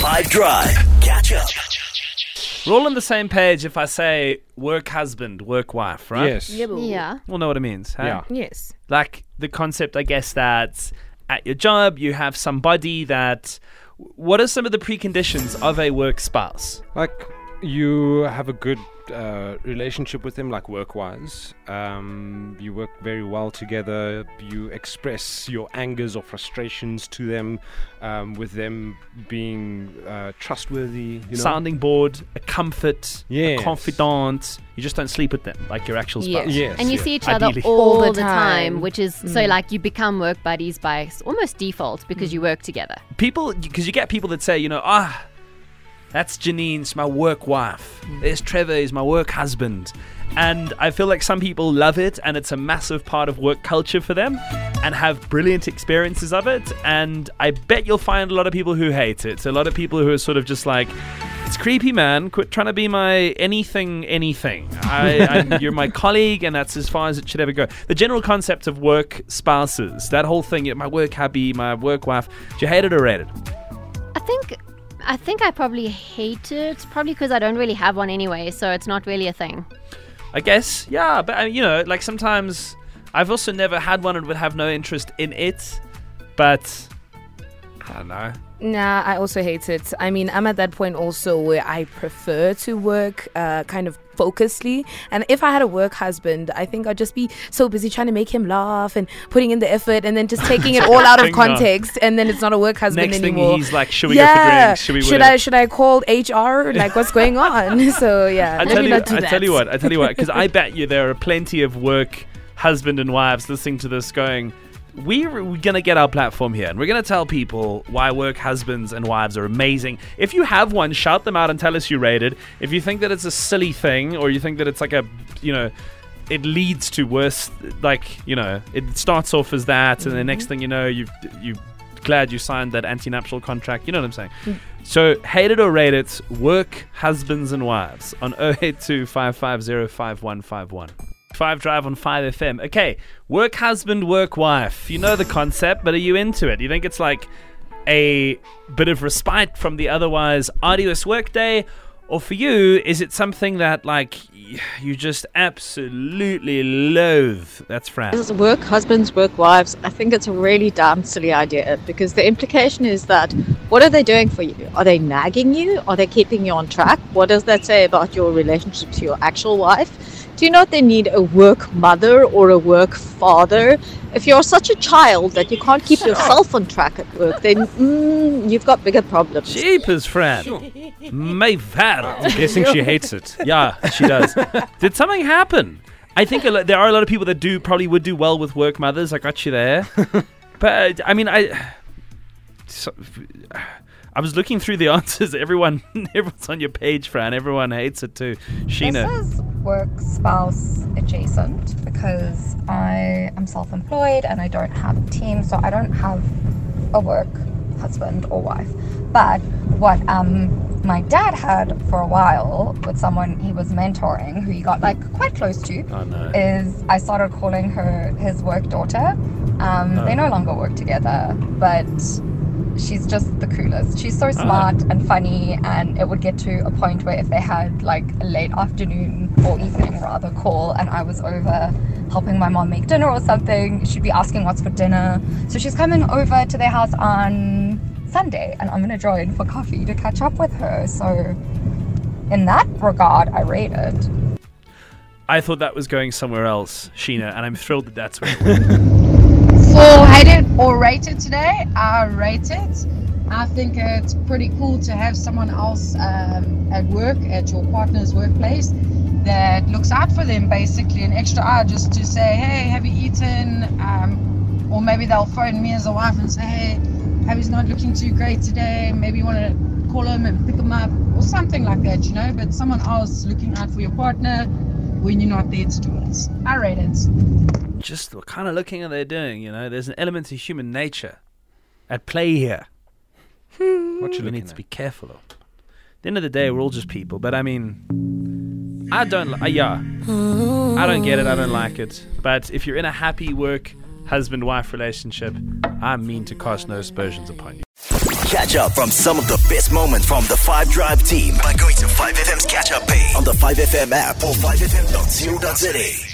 Five Drive. Catch up. We're all on the same page if I say work husband, work wife, right? Yes. Yeah. We'll know what it means. Hey? Yeah. Yes. Like the concept, I guess, that at your job you have somebody that. What are some of the preconditions of a work spouse? Like you have a good uh, relationship with them, like work-wise. Um, you work very well together. You express your angers or frustrations to them, um, with them being uh, trustworthy. You know? Sounding board, a comfort, Yes. a confidant. You just don't sleep with them like your actual spouse. Yes, And you yes. see each other all, All the the time, time. which is so like you become work buddies by almost default because you work together. people because you get people that say you know ah that's janine's my work wife there's trevor is my work husband and i feel like some people love it and it's a massive part of work culture for them and have brilliant experiences of it and i bet you'll find a lot of people who hate it a lot of people who are sort of just like it's creepy, man. Quit trying to be my anything, anything. I, you're my colleague, and that's as far as it should ever go. The general concept of work spouses, that whole thing, my work hubby, my work wife, do you hate it or rate it? I think I think I probably hate it, probably because I don't really have one anyway, so it's not really a thing. I guess, yeah, but uh, you know, like sometimes I've also never had one and would have no interest in it, but I don't know. Nah, I also hate it. I mean, I'm at that point also where I prefer to work uh, kind of focusedly. And if I had a work husband, I think I'd just be so busy trying to make him laugh and putting in the effort and then just taking it all out of context. And then it's not a work husband Next thing anymore. he's like, should we go for yeah. drinks? Should we should? I should I call HR? Like, what's going on? so yeah, I tell you, I tell you what, I tell you what, because I bet you there are plenty of work husband and wives listening to this going. We're, we're gonna get our platform here, and we're gonna tell people why work husbands and wives are amazing. If you have one, shout them out and tell us you rated. If you think that it's a silly thing, or you think that it's like a, you know, it leads to worse. Like you know, it starts off as that, and the next mm-hmm. thing you know, you you glad you signed that antenuptial contract. You know what I'm saying? Mm. So hate it or rate it, work husbands and wives on 082 550 5151. Five Drive on 5 FM. Okay, work husband, work wife. You know the concept, but are you into it? You think it's like a bit of respite from the otherwise arduous workday? Or for you, is it something that like you just absolutely loathe? That's Fran. As work husbands, work wives, I think it's a really damn silly idea because the implication is that what are they doing for you? Are they nagging you? Are they keeping you on track? What does that say about your relationship to your actual wife? Do you not then need a work mother or a work father? If you're such a child that you can't keep yourself on track at work, then mm, you've got bigger problems. Jeepers, Fran. My God. I'm guessing she hates it. Yeah, she does. Did something happen? I think a lo- there are a lot of people that do probably would do well with work mothers. I got you there, but uh, I mean, I. So, I was looking through the answers. Everyone, everyone's on your page, Fran. Everyone hates it too. Sheena, This is work spouse adjacent because I am self employed and I don't have a team, so I don't have a work husband or wife. But what um, my dad had for a while with someone he was mentoring who he got like quite close to oh no, is I started calling her his work daughter. Um, They no longer work together, but she's just the coolest. She's so smart ah. and funny, and it would get to a point where if they had like a late afternoon or evening rather call, and I was over helping my mom make dinner or something, she'd be asking what's for dinner. So she's coming over to their house on Sunday, and I'm gonna join for coffee to catch up with her. So in that regard, I rate it. I thought that was going somewhere else, Sheena, and I'm thrilled that that's where. It went. For hate it or rate it today, I rate it. I think it's pretty cool to have someone else um, at work, at your partner's workplace, that looks out for them basically an extra hour just to say, hey, have you eaten? Um, or maybe they'll phone me as a wife and say, hey, Abby's not looking too great today. Maybe you want to call him and pick him up or something like that, you know? But someone else looking out for your partner when you're not there to do it. I rate it. Just what kind of looking are they're doing? You know, there's an element of human nature at play here. What you we looking need to be careful of. At the end of the day, we're all just people. But I mean, I don't. li- Uh, yeah, I don't get it. I don't like it. But if you're in a happy work husband-wife relationship, I mean to cast no aspersions upon you. Catch up from some of the best moments from the 5 Drive team by going to 5FM's catch up page on the 5FM app or 5FM.co.za.